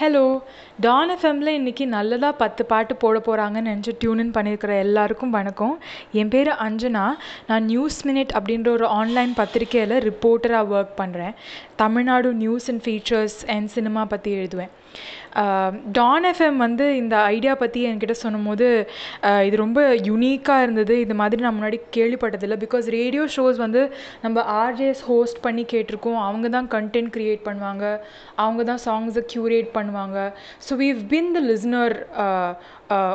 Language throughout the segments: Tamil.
ஹலோ டான் எஃப்எம்மில் இன்றைக்கி நல்லதாக பத்து பாட்டு போட போகிறாங்கன்னு நினச்சி டியூன் பண்ணியிருக்கிற எல்லாருக்கும் வணக்கம். என் பேர் அஞ்சனா. நான் நியூஸ் மினிட் அப்படின்ற ஒரு ஆன்லைன் பத்திரிக்கையில் ரிப்போர்ட்டராக ஒர்க் பண்ணுறேன் Tamil Nadu news and features and cinema பற்றி எழுதுவேன். டான் எஃப்எம் வந்து இந்த ஐடியா பற்றி என்கிட்ட சொன்னும்போது இது ரொம்ப யுனிக்காக இருந்தது. இது மாதிரி நான் முன்னாடி கேள்விப்பட்டதில்லை. பிகாஸ் ரேடியோ ஷோஸ் வந்து நம்ம ஆர்ஜேஎஸ் ஹோஸ்ட் பண்ணி கேட்டிருக்கோம். அவங்க தான் கண்டென்ட் க்ரியேட் பண்ணுவாங்க. அவங்க தான் சாங்ஸை க்யூரேட் பண்ணுவாங்க so we've been the listener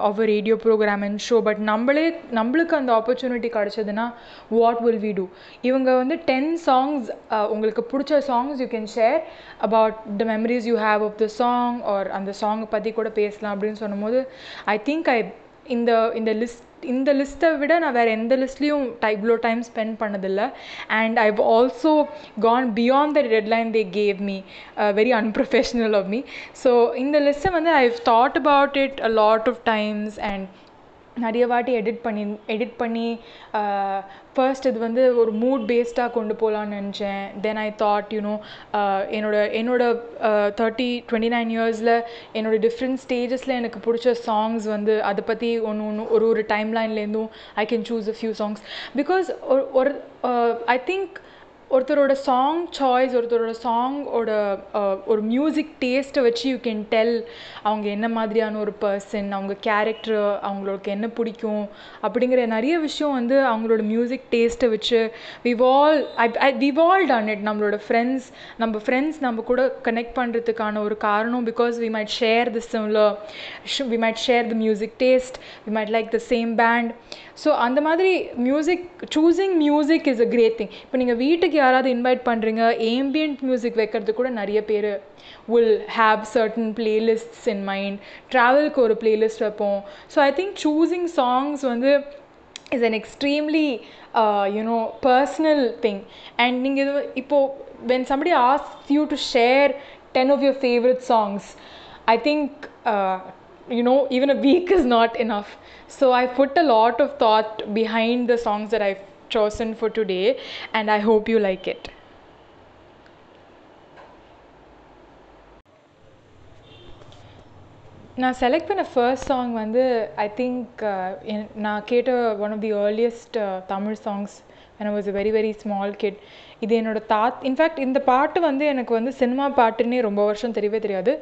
of a radio programme and show but நம்மளே நம்மளுக்கு அந்த ஆப்பர்ச்சுனிட்டி கிடச்சதுன்னா வாட் வில் வி டூ இவங்க வந்து டென் சாங்ஸ் உங்களுக்கு பிடிச்ச songs you can share about the memories you have of the song or அந்த சாங்கை பற்றி கூட பேசலாம் அப்படின்னு சொன்னபோது ஐ திங்க் ஐ இந்த இந்த லிஸ்ட் இந்த லிஸ்ட்டை விட நான் வேறு எந்த லிஸ்ட்லேயும் டை இவ்வளோ டைம் ஸ்பெண்ட் பண்ணதில்லை. And I've also gone beyond the deadline they gave me very unprofessional of me so இந்த லிஸ்ட்டை வந்து I've thought about it a lot of times and நிறைய வாட்டி எடிட் பண்ணி எடிட் பண்ணி ஃபர்ஸ்ட் இது வந்து ஒரு மூட் பேஸ்டாக கொண்டு போகலான்னு நினச்சேன். தென் ஐ தாட் யூனோ என்னோட என்னோட தேர்ட்டி டுவெண்ட்டி நைன் இயர்ஸில் என்னோட டிஃப்ரெண்ட் ஸ்டேஜஸில் எனக்கு பிடிச்ச சாங்ஸ் வந்து அதை பற்றி ஒன்று ஒன்று ஒரு ஒரு time லைன்லேருந்தும் I can choose a few songs because ஒரு ஒரு ஐ திங்க் ஒருத்தரோட சாங் சாய்ஸ் ஒருத்தரோட சாங்கோட ஒரு மியூசிக் டேஸ்ட்டை வச்சு யூ கேன் டெல் அவங்க என்ன மாதிரியான ஒரு பர்சன் அவங்க கேரக்டர் அவங்களுக்கு என்ன பிடிக்கும் அப்படிங்கிற நிறைய விஷயம் வந்து அவங்களோட மியூசிக் டேஸ்ட்டை வச்சு we've all I we've all done it நம்மளோட ஃப்ரெண்ட்ஸ் நம்ம ஃப்ரெண்ட்ஸ் நம்ம கூட கனெக்ட் பண்ணுறதுக்கான ஒரு காரணம் because we might share the similar we might share the music taste we might like the same band so அந்த மாதிரி music choosing music is a great thing இப்போ நீங்கள் வீட்டுக்கு யாராவது இன்வைட் பண்ணுறீங்க ஏம்பியன்ட் மியூசிக் வைக்கிறது கூட நிறைய பேர் will have certain playlists in mind ட்ராவலுக்கு ஒரு பிளேலிஸ்ட் வைப்போம். So I think choosing songs வந்து is an extremely you know personal thing and நீங்கள் இது இப்போது when somebody ask you to share ten of your favourite songs I think you know even a week is not enough so i put a lot of thought behind the songs that i've chosen for today and i hope you like it நான் செலக்ட் பண்ண ஃபர்ஸ்ட் சாங் வந்து ஐ திங்க் நான் கேட்ட one of the earliest Tamil songs And was a very very small kid இது என்னோட தாத் இன்ஃபேக்ட் இந்த பாட்டு வந்து எனக்கு வந்து சினிமா பாட்டுன்னே ரொம்ப வருஷம் தெரியவே தெரியாது.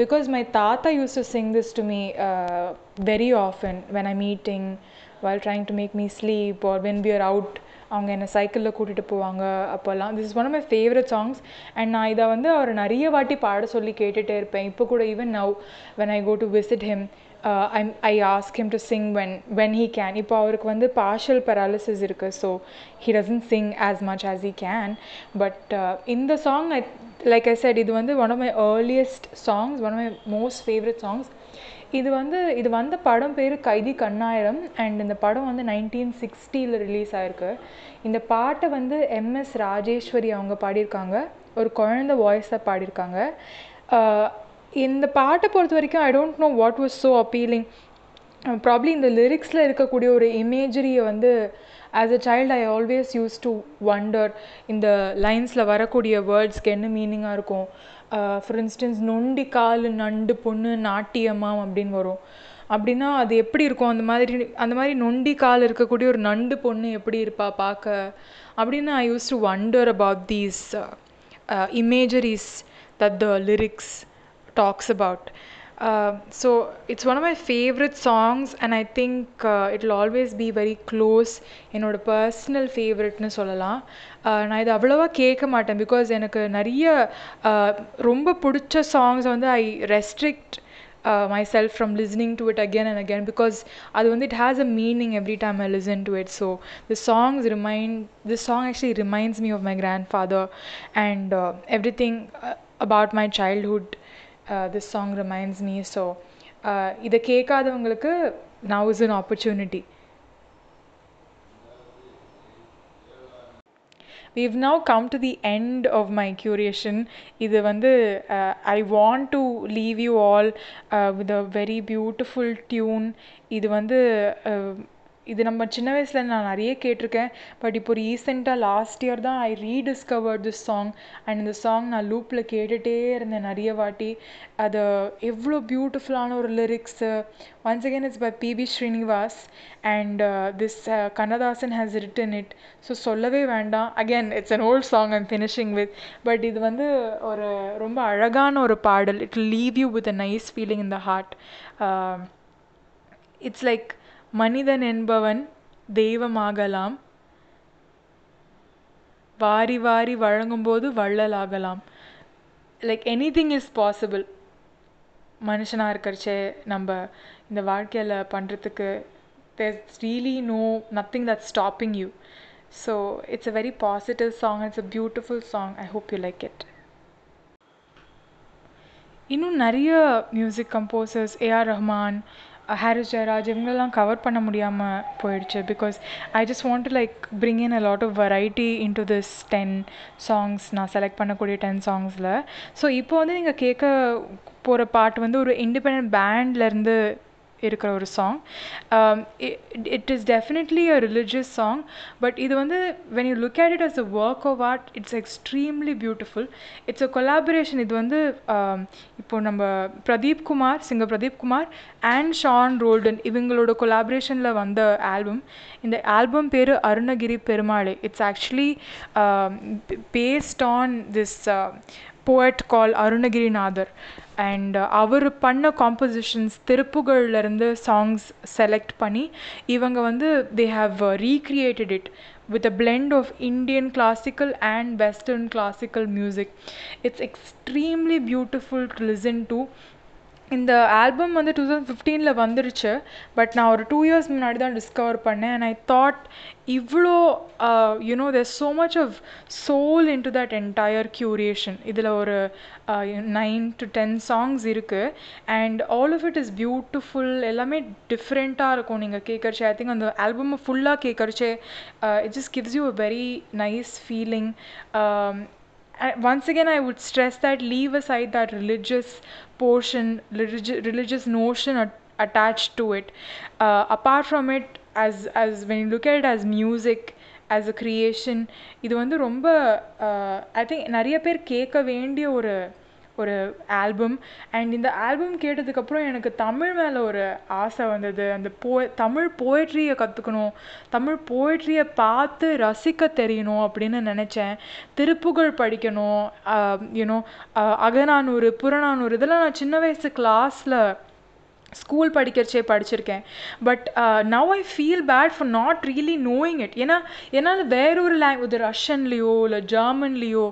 பிகாஸ் மை தாத்தா use to sing this to me very often when I meeting while trying to make me sleep or when we are out அவங்க என்னை சைக்கிளில் கூட்டிகிட்டு போவாங்க அப்போல்லாம் this is one of my favourite songs and நான் இதை வந்து அவர் நிறைய வாட்டி பாட சொல்லி கேட்டுகிட்டே இருப்பேன். இப்போ கூட even now when I go to visit him I I ask him to sing when when he can இப்போ அவருக்கு வந்து பார்ஷியல் பெராலிசிஸ் இருக்குது so he doesn't sing as much as he can but இந்த song I like I said இது வந்து one of my earliest songs one of my most favourite songs இது வந்து இது வந்த படம் பேர் கைதி கண்ணாயிரம் அண்ட் இந்த படம் வந்து நைன்டீன் சிக்ஸ்டியில் ரிலீஸ் ஆயிருக்கு. இந்த பாட்டை வந்து எம்எஸ் ராஜேஸ்வரி அவங்க பாடியிருக்காங்க. ஒரு குழந்த வாய்ஸில் பாடியிருக்காங்க. Uh, இந்த பாட்டை பொறுத்த வரைக்கும் I don't know what was so appealing probably இந்த லிரிக்ஸில் இருக்கக்கூடிய ஒரு இமேஜரியை வந்து as a child I always use to wonder இந்த லைன்ஸில் வரக்கூடிய வேர்ட்ஸ்க்கு என்ன மீனிங்காக இருக்கும்? Uh, ஃபார் இன்ஸ்டன்ஸ் நொண்டி கால் நண்டு பொண்ணு நாட்டியமாம் அப்படின்னு வரும். அப்படின்னா அது எப்படி இருக்கும்? அந்த மாதிரி அந்த மாதிரி நொண்டி கால் இருக்கக்கூடிய ஒரு நண்டு பொண்ணு எப்படி இருப்பா பார்க்க? அப்படின்னு I use to wonder about these imageries that the lyrics talks about. Uh, so it's one of my favorite songs and I think uh, it'll always be very close. என்னோட பர்சனல் ஃபேவரட்னு சொல்லலாம். நான் இது அவ்வளோவா கேட்க மாட்டேன் பிகாஸ் எனக்கு நிறைய ரொம்ப பிடிச்ச சாங்ஸ் வந்து I restrict myself from listening to it again and again because அது வந்து it has a meaning every time I listen to it so the songs remind this song actually reminds me of my grandfather and everything about my childhood this song reminds me so இதை கேட்காதவங்களுக்கு now is an opportunity we've now come to the end of my curation. இது வந்து I want to leave you all with a very beautiful tune இது வந்து uh, இது நம்ம சின்ன வயசில் நான் நிறைய கேட்டிருக்கேன். பட் இப்போ ரீசெண்டாக லாஸ்ட் இயர் தான் I rediscover this song and இந்த சாங் நான் லூப்பில் கேட்டுகிட்டே இருந்தேன் நிறைய வாட்டி. அது எவ்வளோ பியூட்டிஃபுல்லான ஒரு lyrics once again it's by P B Srinivas and this Kannadasan has written it so சொல்லவே வேண்டாம். Again it's an old song I'm finishing with but இது வந்து ஒரு ரொம்ப அழகான ஒரு பாடல். It leave you with a nice feeling in the heart it's like மனிதன் என்பவன் தெய்வமாகலாம். வாரி வாரி வழங்கும்போது வள்ளலாகலாம். Like anything is possible மனுஷனாக இருக்கிறச்சே நம்ம இந்த வாழ்க்கையில் பண்ணுறதுக்கு there's really no nothing that stopping you so it's a very positive song it's a beautiful song I hope you like it இன்னும் நிறைய music composers A R Rahman Harris Jayaraj இவங்களெல்லாம் கவர் பண்ண முடியாமல் போயிடுச்சு because I just want to like bring in a lot of variety into this ten songs நான் செலக்ட் பண்ணக்கூடிய டென் சாங்ஸில் ஸோ இப்போ வந்து நீங்கள் கேட்க போகிற பாட்டு வந்து ஒரு இண்டிபெண்ட் பேண்ட்லேருந்து இருக்கிற ஒரு song it is definitely a religious song but இது வந்து when you look at it as a work of art it's extremely beautiful it's a collaboration இது வந்து இப்போ நம்ம பிரதீப் குமார் சிங்கர் பிரதீப் குமார் அண்ட் ஷான் ரோல்டன் இவங்களோட கொலாபரேஷனில் வந்த ஆல்பம் இந்த ஆல்பம் பேர் Arunagiri Perumale. It's actually based on this poet call Arunagirinathar. And அவர் பண்ண காம்போசிஷன்ஸ் திருப்புகழ்லேருந்து சாங்ஸ் செலக்ட் பண்ணி இவங்க வந்து they have recreated it with a blend of Indian classical and western classical music it's extremely beautiful to listen to இந்த ஆல்பம் வந்து டூ தௌசண்ட் ஃபிஃப்டீனில் வந்துருச்சு பட் நான் ஒரு டூ இயர்ஸ் முன்னாடி தான் டிஸ்கவர் பண்ணேன். அண்ட் ஐ தாட் இவ்வளோ you know there so much of soul into that entire curation இதில் ஒரு நைன் டு டென் சாங்ஸ் இருக்குது and all of it is beautiful எல்லாமே டிஃப்ரெண்ட்டாக இருக்கும். நீங்கள் கேட்குறச்சே ஐ திங்க் அந்த ஆல்பம் ஃபுல்லாக கேட்குறச்சே it just gives you a very nice feeling once again i would stress that leave aside that religious portion religi- religious notion at- attached to it uh, apart from it as as when you look at it as music as a creation இது வந்து ரொம்ப ஐ திங்க் நிறைய பேர் கேட்க வேண்டிய ஒரு ஒரு ஆல்பம் அண்ட் இந்த ஆல்பம் கேட்டதுக்கப்புறம் எனக்கு தமிழ் மேலே ஒரு ஆசை வந்தது. அந்த போ தமிழ் போய்ட்ரியை கற்றுக்கணும் தமிழ் போய்ட்ரியை பார்த்து ரசிக்க தெரியணும் அப்படின்னு நினச்சேன். திருப்புகழ் படிக்கணும். யூனோ அகநானூறு புறநானூறு இதெல்லாம் நான் சின்ன வயசு கிளாஸில் ஸ்கூல் படிக்கிறச்சே படிச்சிருக்கேன். But now I feel bad for not really knowing it ஏன்னா என்னால் வேறொரு லாங்குவேஜ் ரஷ்யன்லேயோ இல்லை ஜெர்மன்லேயோ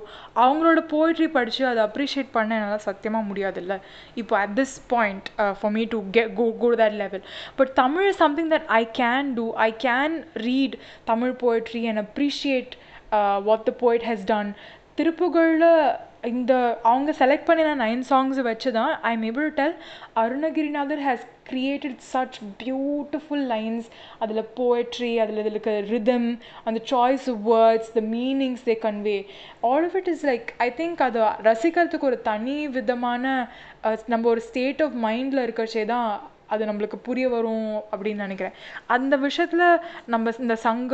அவங்களோட போய்ட்ரி படித்து அதை அப்ரிஷியேட் பண்ண என்னால் சத்தியமாக முடியாதுல்ல. இப்போ at this point for me to கெ go go that level but Tamil is something that I can do I can read Tamil poetry and appreciate what the poet has done திருப்புகழில் இந்த அவங்க செலக்ட் பண்ணின நைன் சாங்ஸ் வச்சு தான் I am able tell Arunagirinathar has created such beautiful lines அதில் போய்ட்ரி அதில் இதில் இருக்க ரிதம் அந்த choice words the meanings they convey all of it is like I think அதை ரசிக்கிறதுக்கு ஒரு தனி விதமான நம்ம ஒரு ஸ்டேட் ஆஃப் மைண்டில் இருக்கச்சே தான் அது நம்மளுக்கு புரிய வரும் அப்படின்னு நினைக்கிறேன். அந்த விஷயத்தில் நம்ம இந்த சங்க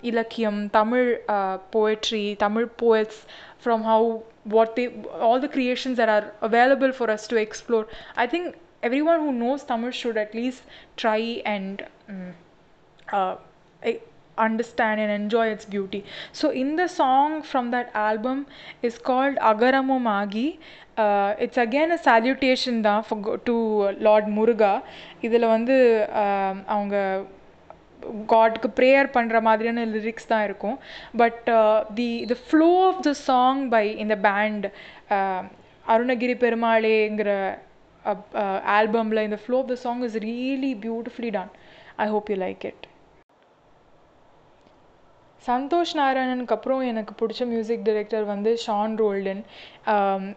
இலக்கியம் Tamil poetry Tamil poets from how what they all the creations that are available for us to explore i think everyone who knows tamil should at least try and um, uh, understand and enjoy its beauty so in the song from that album is called agaramo magi uh, it's again a salutation da for to lord muruga இதில் வந்து அவங்க காட்க்கு ப்ரேயர் பண்ணுற மாதிரியான லிரிக்ஸ் தான் இருக்கும். But the the flow of the song by இந்த பேண்ட் அருணகிரி பெருமாளேங்கிற ஆல்பமில் இந்த flow of the song is really beautifully done I hope you like it Santhosh நாராயணனுக்கு அப்புறம் எனக்கு பிடிச்ச மியூசிக் டைரக்டர் வந்து Sean Roldan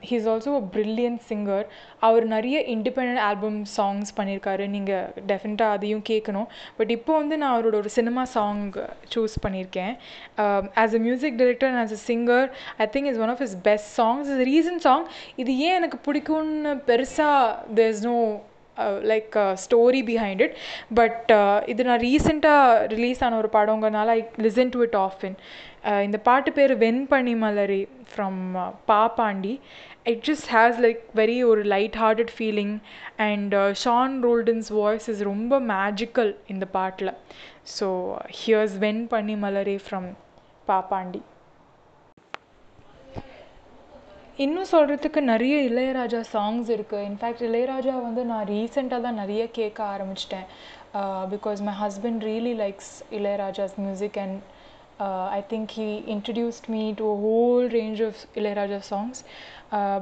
he's also a brilliant singer அவர் நிறைய இண்டிபெண்ட் ஆல்பம் சாங்ஸ் பண்ணியிருக்காரு. நீங்கள் டெஃபினட்டாக அதையும் கேட்கணும் பட் இப்போ வந்து நான் அவரோட ஒரு சினிமா சாங் சூஸ் பண்ணியிருக்கேன். As a music director and as a singer I think is one of is best songs is reason song இது ஏன் எனக்கு பிடிக்கும்னு பெருசாக there is no like story behind it but இது நான் ரீசெண்டாக ரிலீஸ் ஆன ஒரு படங்கிறனால I listen to it of in இந்த பாட்டு பேர் Venpani Malari from uh, Pa Paandi. It just has like very ஒரு light hearted feeling and Sean Roldan's voice is ரொம்ப மேஜிக்கல் இந்த பாட்டில். ஸோ ஹியர்ஸ் வென் பண்ணி மலரே ஃப்ரம் பாப்பாண்டி. இன்னும் சொல்கிறதுக்கு நிறைய இளையராஜா சாங்ஸ் இருக்குது இன்ஃபேக்ட் இளையராஜா வந்து நான் ரீசெண்டாக தான் நிறைய கேட்க ஆரம்பிச்சிட்டேன். Because my husband really likes Ilaiyaraaja's music and I think he introduced me to a whole range of Ilaiyaraaja songs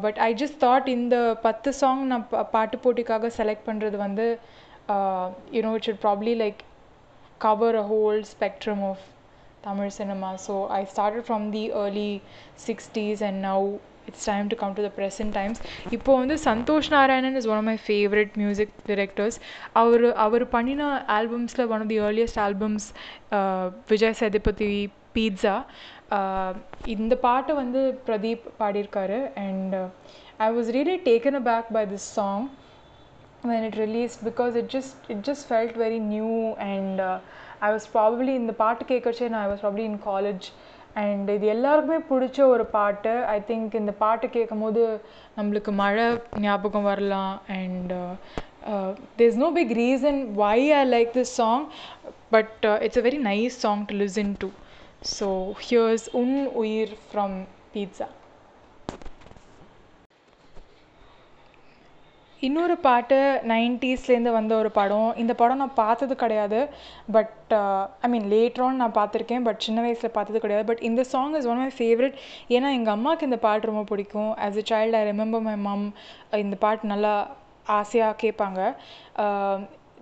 but I just thought இந்த பத்து சாங் நான் பா பாட்டு போட்டிக்காக செலக்ட் பண்ணுறது வந்து you know it should probably like cover a whole spectrum of Tamil cinema. So I started from the early 60s and now it's time to come to the present times. இப்போ வந்து Santhosh Narayanan is one of my favourite music directors அவர் அவர் பண்ணின ஆல்பம்ஸில் one of the earliest albums Vijay Sethupathi Pizza இந்த பாட்டை வந்து பிரதீப் பாடியிருக்காரு. And I was really taken aback by this song when it released because it just it just felt very new and uh, I was probably இந்த பாட்டு கேட்கச்சே நான் I was probably in college and இது எல்லாருக்குமே பிடிச்ச ஒரு பாட்டு. ஐ திங்க் இந்த பாட்டு கேட்கும் போது நம்மளுக்கு மழை ஞாபகம் வரலாம். And there is no big reason why I like this song but it's a very nice song to listen to so here's உன் உயிர் ஃப்ரம் பீட்ஸா இன்னொரு பாட்டு நைன்டீஸ்லேருந்து வந்த ஒரு படம். இந்த படம் நான் பார்த்தது கிடையாது. பட் ஐ மீன் லேட்ரான் நான் பார்த்துருக்கேன். பட் சின்ன வயசில் பார்த்தது கிடையாது. பட் இந்த song is one my favourite ஏன்னா எங்கள் அம்மாவுக்கு இந்த பாட்டு ரொம்ப பிடிக்கும். As a child I remember my mum இந்த பாட்டு நல்லா ஆசையாக கேட்பாங்க.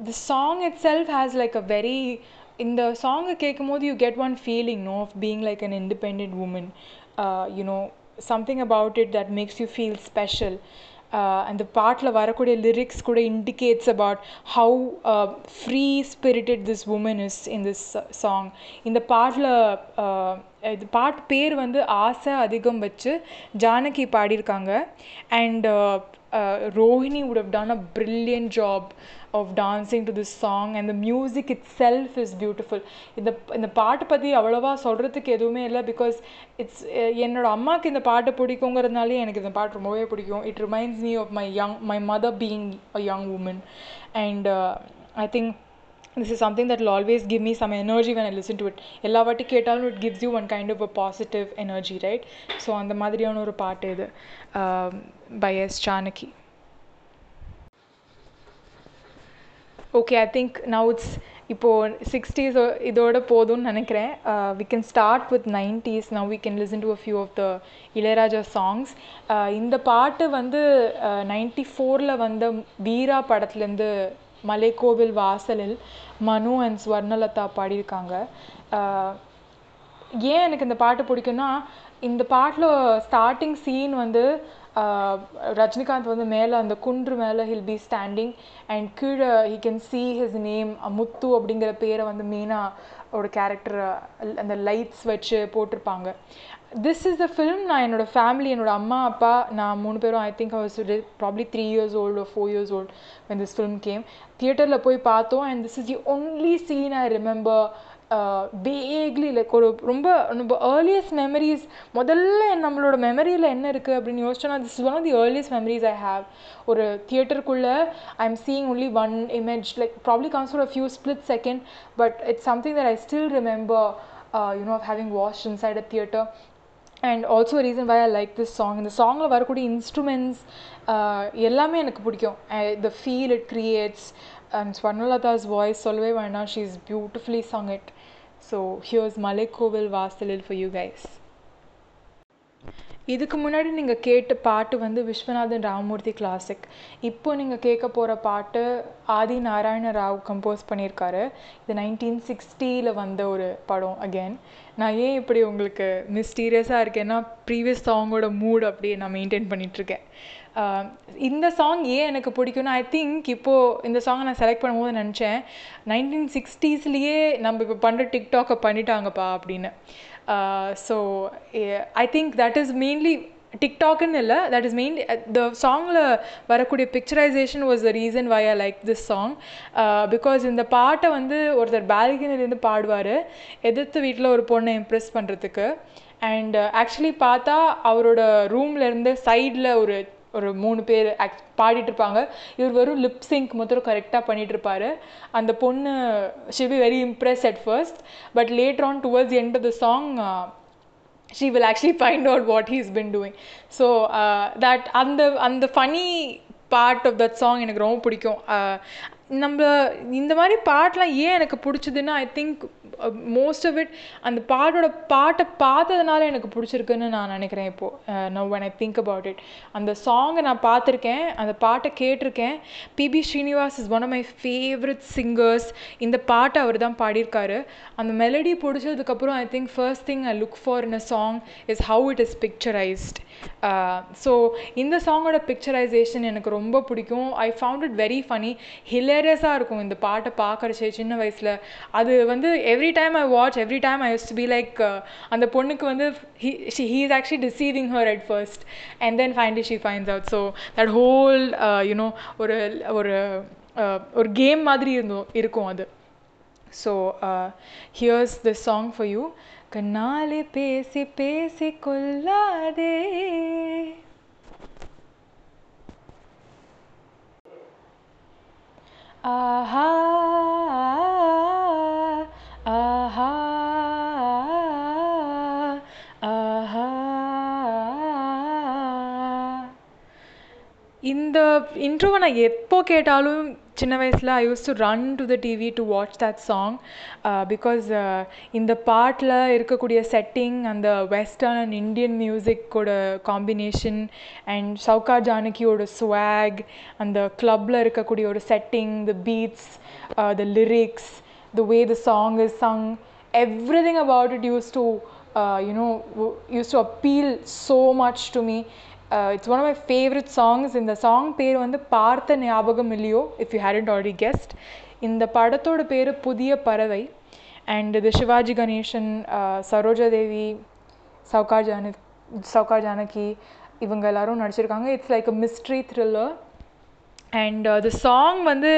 The song itself has like a very இந்த சாங்கை கேட்கும் போது you get one feeling no of being like an independent woman you know something about it that makes you feel special அந்த பாட்டில் வரக்கூடிய லிரிக்ஸ் கூட indicates about how free spirited this woman is in this song இந்த பாட்டில் இது பாட்டு பேர் வந்து ஆசை அதிகம் வச்சு ஜானகி பாடியிருக்காங்க. And Rohini Rohini have have a a job of dancing to to song and and music itself is beautiful இந்த இந்த பாட்டை பற்றி அவ்வளோவா சொல்கிறதுக்கு எதுவுமே இல்லை பிகாஸ் இட்ஸ் என்னோட அம்மாவுக்கு இந்த பாட்டு பிடிக்குங்கிறதுனாலே எனக்கு இந்த பாட்டு ரொம்பவே பிடிக்கும். It reminds me of my young my mother being a young woman and I think this is something that will always give me some energy when I listen to எல்லா வாட்டி கேட்டாலும் it gives you one kind of a positive energy right so அந்த மாதிரியான ஒரு பாட்டு இது. Um, by S Janaki okay I think now it's இப்போது சிக்ஸ்டீஸ் இதோட போதும்னு நினைக்கிறேன். We can start with nineties now we can listen to a few of the Ilaiyaraaja songs uh, இந்த பாட்டு வந்து uh, நைன்டி ஃபோரில் வந்த வீரா படத்துலேருந்து மலைக்கோவில் வாசலில் மனு அண்ட் ஸ்வர்ணலதா பாடியிருக்காங்க. Uh, ஏன் எனக்கு இந்த பாட்டு பிடிக்கும்னா இந்த பாட்டில் ஸ்டார்டிங் சீன் வந்து ரஜினிகாந்த் வந்து மேலே அந்த குன்று மேலே ஹில் பி ஸ்டாண்டிங் அண்ட் கீழே he can see his name Muthu அப்படிங்கிற பேரை வந்து மெயினாக ஒரு கேரக்டர் அந்த லைட்ஸ் வச்சு போட்டிருப்பாங்க. திஸ் இஸ் த ஃபிலிம் நான் என்னோடய ஃபேமிலி என்னோடய அம்மா அப்பா நான் மூணு பேரும் I think was probably three years old four years old when this film came தியேட்டரில் போய் பார்த்தோம் and this is the only scene I remember vaguely like ஒரு ரொம்ப ரொம்ப ஏர்லியஸ்ட் மெமரிஸ் முதல்ல நம்மளோட மெமரியில் என்ன இருக்குது அப்படின்னு யோசிச்சோன்னா this is one of the earliest memories I have ஒரு தியேட்டருக்குள்ளே I am seeing only one image like probably comes for a few split second but it's something that I still remember you know of having watch inside a theatre and also reason why I like this song இந்த சாங்கில் வரக்கூடிய இன்ஸ்ட்ருமெண்ட்ஸ் எல்லாமே எனக்கு பிடிக்கும். The feel it creates and Swarnalatha's voice சொல்லவே வேண்டாம் she is beautifully song it so here's மலைக்கோவில் வாசலில் ஃபார் யூ கைஸ் இதுக்கு முன்னாடி நீங்கள் கேட்ட பாட்டு வந்து விஸ்வநாதன் ராமமூர்த்தி கிளாசிக் இப்போ நீங்கள் கேட்க போகிற பாட்டு ஆதி நாராயண ராவ் கம்போஸ் பண்ணியிருக்காரு. இது நைன்டீன் சிக்ஸ்டியில் வந்த ஒரு படம் அகெயின் நான் ஏன் இப்படி உங்களுக்கு மிஸ்டீரியஸாக இருக்கேன்னா ப்ரீவியஸ் சாங்கோட மூட் அப்படியே நான் மெயின்டைன் பண்ணிகிட்ருக்கேன் இந்த சாங் ஏன் எனக்கு பிடிக்கும்னா ஐ திங்க் இப்போது இந்த சாங்கை நான் செலக்ட் பண்ணும்போது நினச்சேன். நைன்டீன் சிக்ஸ்டீஸ்லேயே நம்ம இப்போ பண்ணுற டிக்டாக்கை பண்ணிட்டாங்கப்பா அப்படின்னு. So I think that is mainly டிக்டாக்னு இல்லை தட் இஸ் மெயின்லி த சாங்கில் வரக்கூடிய picturisation was the reason why I like this song because இந்த பாட்டை வந்து ஒருத்தர் பால்கனிலேருந்து பாடுவார் எதிர்த்து வீட்டில் ஒரு பொண்ணை இம்ப்ரெஸ் பண்ணுறதுக்கு அண்ட் ஆக்சுவலி பார்த்தா அவரோட ரூம்லேருந்து சைடில் ஒரு ஒரு மூணு பேர் ஆக்ட் பாடிட்டு இருப்பாங்க. இவர் வெறும் லிப் சிங்க் மட்டும் கரெக்டாக பண்ணிட்டு இருப்பாரு. அந்த பொண்ணு she be very impress at first but later on towards end of the song she will actually find out what he's been doing. So that uh, அந்த அந்த funny part of that song எனக்கு ரொம்ப பிடிக்கும். Uh, நம்ம இந்த மாதிரி பாட்டெலாம் ஏன் எனக்கு பிடிச்சதுன்னா I think most of it அந்த பாட்டோட பாட்டை பார்த்ததுனால எனக்கு பிடிச்சிருக்குன்னு நான் நினைக்கிறேன் இப்போது now when I think about it அந்த சாங்கை நான் பார்த்துருக்கேன் அந்த பாட்டை கேட்டிருக்கேன். P B Sreenivas is one of my favourite singers இந்த பாட்டை அவர் தான் பாடியிருக்காரு. அந்த melody பிடிச்சதுக்கப்புறம் I think first thing I look for in a song is how it is picturised so இந்த சாங்கோட பிக்சரைசேஷன் எனக்கு ரொம்ப பிடிக்கும். I found it very funny ஹிலேரியஸாக இருக்கும் இந்த பாட்டை பார்க்குறச்சே சின்ன வயசில். அது வந்து every time I watch every time I use to be like அந்த பொண்ணுக்கு வந்து he he is actually deceiving her at first and then finally she finds out so that whole you know ஒரு ஒரு uh, ஒரு கேம் மாதிரி இருந்தோம் இருக்கும் அது. So here's this song for you கண்ணாலே பேசி பேசி கொள்ளாதே. ஆஹா ஆஹா ஆஹா. இந்த இன்ட்ரோவை நான் எப்போ கேட்டாலும் சின்ன வயசில் I use to run to the TV to watch that song because இந்த பாட்டில் இருக்கக்கூடிய செட்டிங் அந்த வெஸ்டர்ன் அண்ட் இந்தியன் மியூசிக்கோட காம்பினேஷன் அண்ட் சவுகா ஜானகியோட ஸ்வாக் அந்த கிளப்பில் இருக்கக்கூடிய ஒரு setting the beats the lyrics the way the song is sung everything about it use to you know use to appeal so much to me it's one of my favourite songs இந்த சாங் பேர் வந்து பார்த்த ஞாபகம் இல்லையோ if you hadn't already guessed இந்த படத்தோட பேர் புதிய பறவை. அண்ட் இது சிவாஜி கணேசன் uh, சரோஜா தேவி சவுகார் ஜான சவுகார் ஜானகி இவங்க எல்லாரும் நடிச்சிருக்காங்க. It's like a mystery thriller and the song வந்து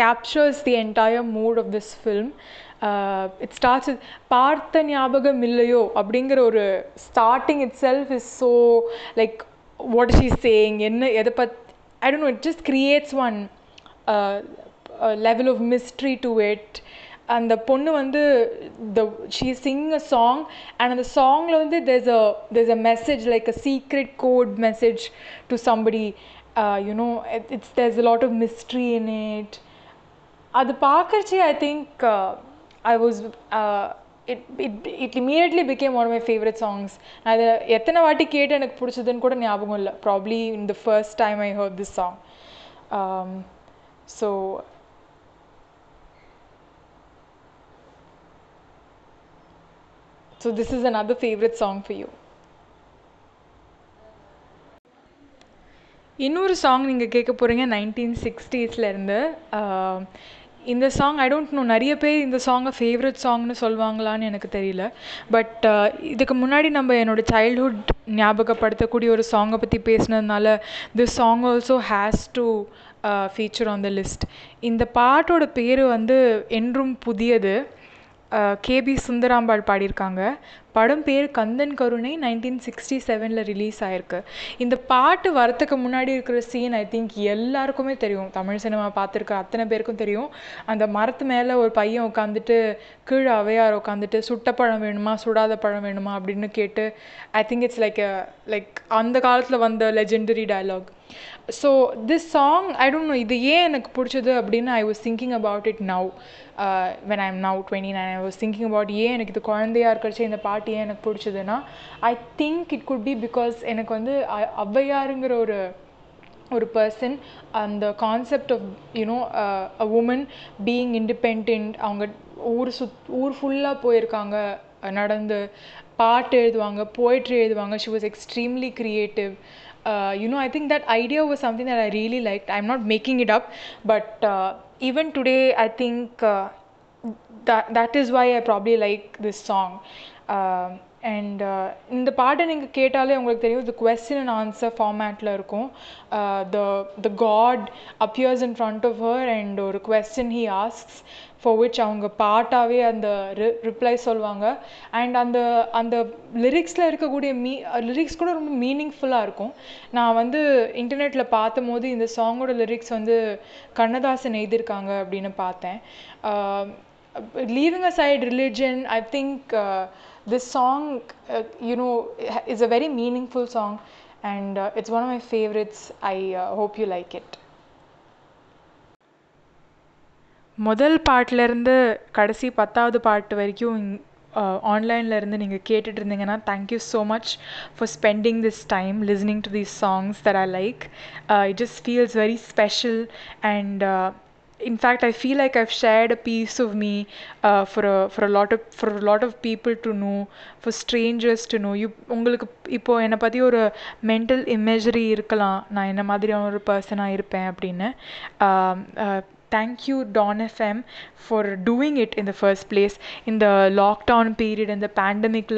captures the entire mood of this film it starts பார்த்த ஞாபகம் இல்லையோ? அப்படிங்கிற ஒரு starting itself is so like what is she saying என்ன எதை but I don't know it just creates one level of mystery to it அந்த பொண்ணு வந்து the she sing a song and அந்த சாங்கில் வந்து there's a there's a message like a secret code message to somebody you know it's there's a lot of mystery in it அது பார்க்கறச்சே I think I was it it it immediately became one my favourite songs அது எத்தனை வாட்டி கேட்டு எனக்கு பிடிச்சதுன்னு கூட ஞாபகம் இல்லை. Probably in the first time I heard this song so so this is another favourite song for you இன்னொரு சாங் நீங்கள் கேட்க போகிறீங்க நைன்டீன் சிக்ஸ்டீஸ்லேருந்து இந்த சாங் ஐ டோன்ட் நோ நிறைய பேர் இந்த சாங்கை ஃபேவரட் சாங்னு சொல்லுவாங்களான்னு எனக்கு தெரியல. பட் uh, இதுக்கு முன்னாடி நம்ம என்னோட சைல்ட்ஹுட் ஞாபகப்படுத்தக்கூடிய ஒரு சாங்கை பற்றி பேசினதுனால this song also has to feature on the list இந்த பாட்டோட பேர் வந்து என்றும் புதியது. Uh, கேபி சுந்தராம்பாள் பாடியிருக்காங்க. படம் பேர் கந்தன் கருணை நைன்டீன் சிக்ஸ்டி செவனில் ரிலீஸ் ஆயிருக்கு. இந்த பாட்டு வரத்துக்கு முன்னாடி இருக்கிற சீன் ஐ திங்க் எல்லாருக்குமே தெரியும். தமிழ் சினிமா பார்த்துருக்க அத்தனை பேருக்கும் தெரியும். அந்த மரத்து மேலே ஒரு பையன் உட்காந்துட்டு கீழே அவையார் உட்காந்துட்டு சுட்ட பழம் வேணுமா சுடாத பழம் வேணுமா அப்படின்னு கேட்டு I think it's like like அந்த காலத்தில் வந்த legendary dialogue so this song I don't know இது ஏன் எனக்கு பிடிச்சது அப்படின்னு I was thinking about it now when I am now twenty nine I was thinking about ஏன் எனக்கு இது குழந்தையா இருக்கிறச்சு இந்த பாட்டு ஏன் எனக்கு பிடிச்சதுன்னா I think it could be because எனக்கு வந்து அ- ஔவையாருங்கிற ஒரு ஒரு பர்சன் அந்த concept of you know a woman being independent அவங்க ஊர் சுத் ஊர் ஃபுல்லாக போயிருக்காங்க நடந்து பாட்டு எழுதுவாங்க போய்ட்ரி எழுதுவாங்க she was extremely creative you know I think that idea was something that I really like I am not making it up but even today I think think uh, that that is why i probably like this song. Um, and uh, இந்த பாட்டை நீங்கள் கேட்டாலே உங்களுக்கு தெரியும் இது கொஸ்டின் அண்ட் ஆன்சர் ஃபார்மேட்டில் இருக்கும். The the god appears in front of her and ஒரு question he asks for which அவங்க பாட்டாகவே அந்த ரி ரிப்ளை சொல்லுவாங்க அண்ட் அந்த அந்த லிரிக்ஸில் இருக்கக்கூடிய மீ லிரிக்ஸ் uh, கூட ரொம்ப மீனிங்ஃபுல்லாக இருக்கும். நான் வந்து இன்டர்நெட்டில் பார்த்தும் போது இந்த சாங்கோட லிரிக்ஸ் வந்து கண்ணதாசன் எழுதியிருக்காங்க அப்படின்னு பார்த்தேன். Um, leaving aside religion I think this song you know is a very meaningful song and it's one of my favourites I hope you like it முதல் பாட்டிலேருந்து கடைசி பத்தாவது பாட்டு வரைக்கும் ஆன்லைனில் இருந்து நீங்கள் கேட்டுட்டு இருந்தீங்கன்னா thank you so much for spending this time listening to these songs that I like it just feels very special and in fact i feel like i've shared a piece of me uh, for a for a lot of for a lot of people to know for strangers to know you உங்களுக்கு இப்போ என்னை பற்றி ஒரு மென்டல் இமேஜரி இருக்கலாம் நான் என்ன மாதிரியான ஒரு பர்சனாக இருப்பேன் அப்படின்னு thank you Dawn FM for doing it in the first place in the lockdown period in the pandemic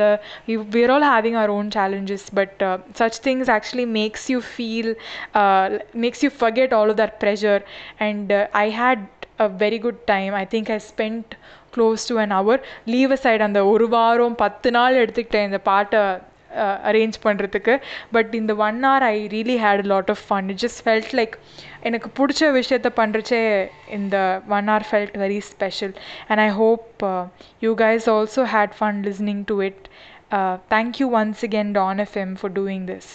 we're all having our own challenges but uh, such things actually makes you feel uh, makes you forget all of that pressure and uh, I had a very good time I think I spent close to an hour leave aside அந்த ஒரு வாரம் பத்து நாள் எடுத்துக்கிட்டேன் இந்த பாட்டை அரேஞ்ச் பண்ணுறதுக்கு பட் இந்த one hour I really had lot of fun it just felt like எனக்கு பிடிச்ச விஷயத்த பண்ணுறச்சே இந்த one hour felt very special and I hope you guys also had fun listening to it thank you once again Dawn F M for doing this